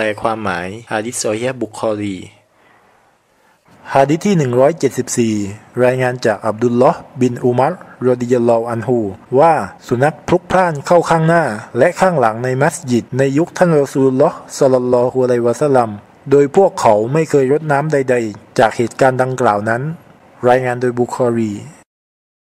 ลความหมายฮะดิษซเฮียบุคอรีฮะดิษที่ 174 รายงานจากอับดุลลอฮ์บินอุมัรรดิยลออันฮูว่าสุนัขพลุกพล่านเข้าข้างหน้า และข้างหลังในมัสยิด ในยุคท่านรอซูลุลลอฮ์สลลลอฮุอะลัยวะสัลลัมโดยพวกเขาไม่เคยรดน้ำใด ๆ จากเหตุการณ์ดังกล่าวนั้น รายงานโดยบุคอรี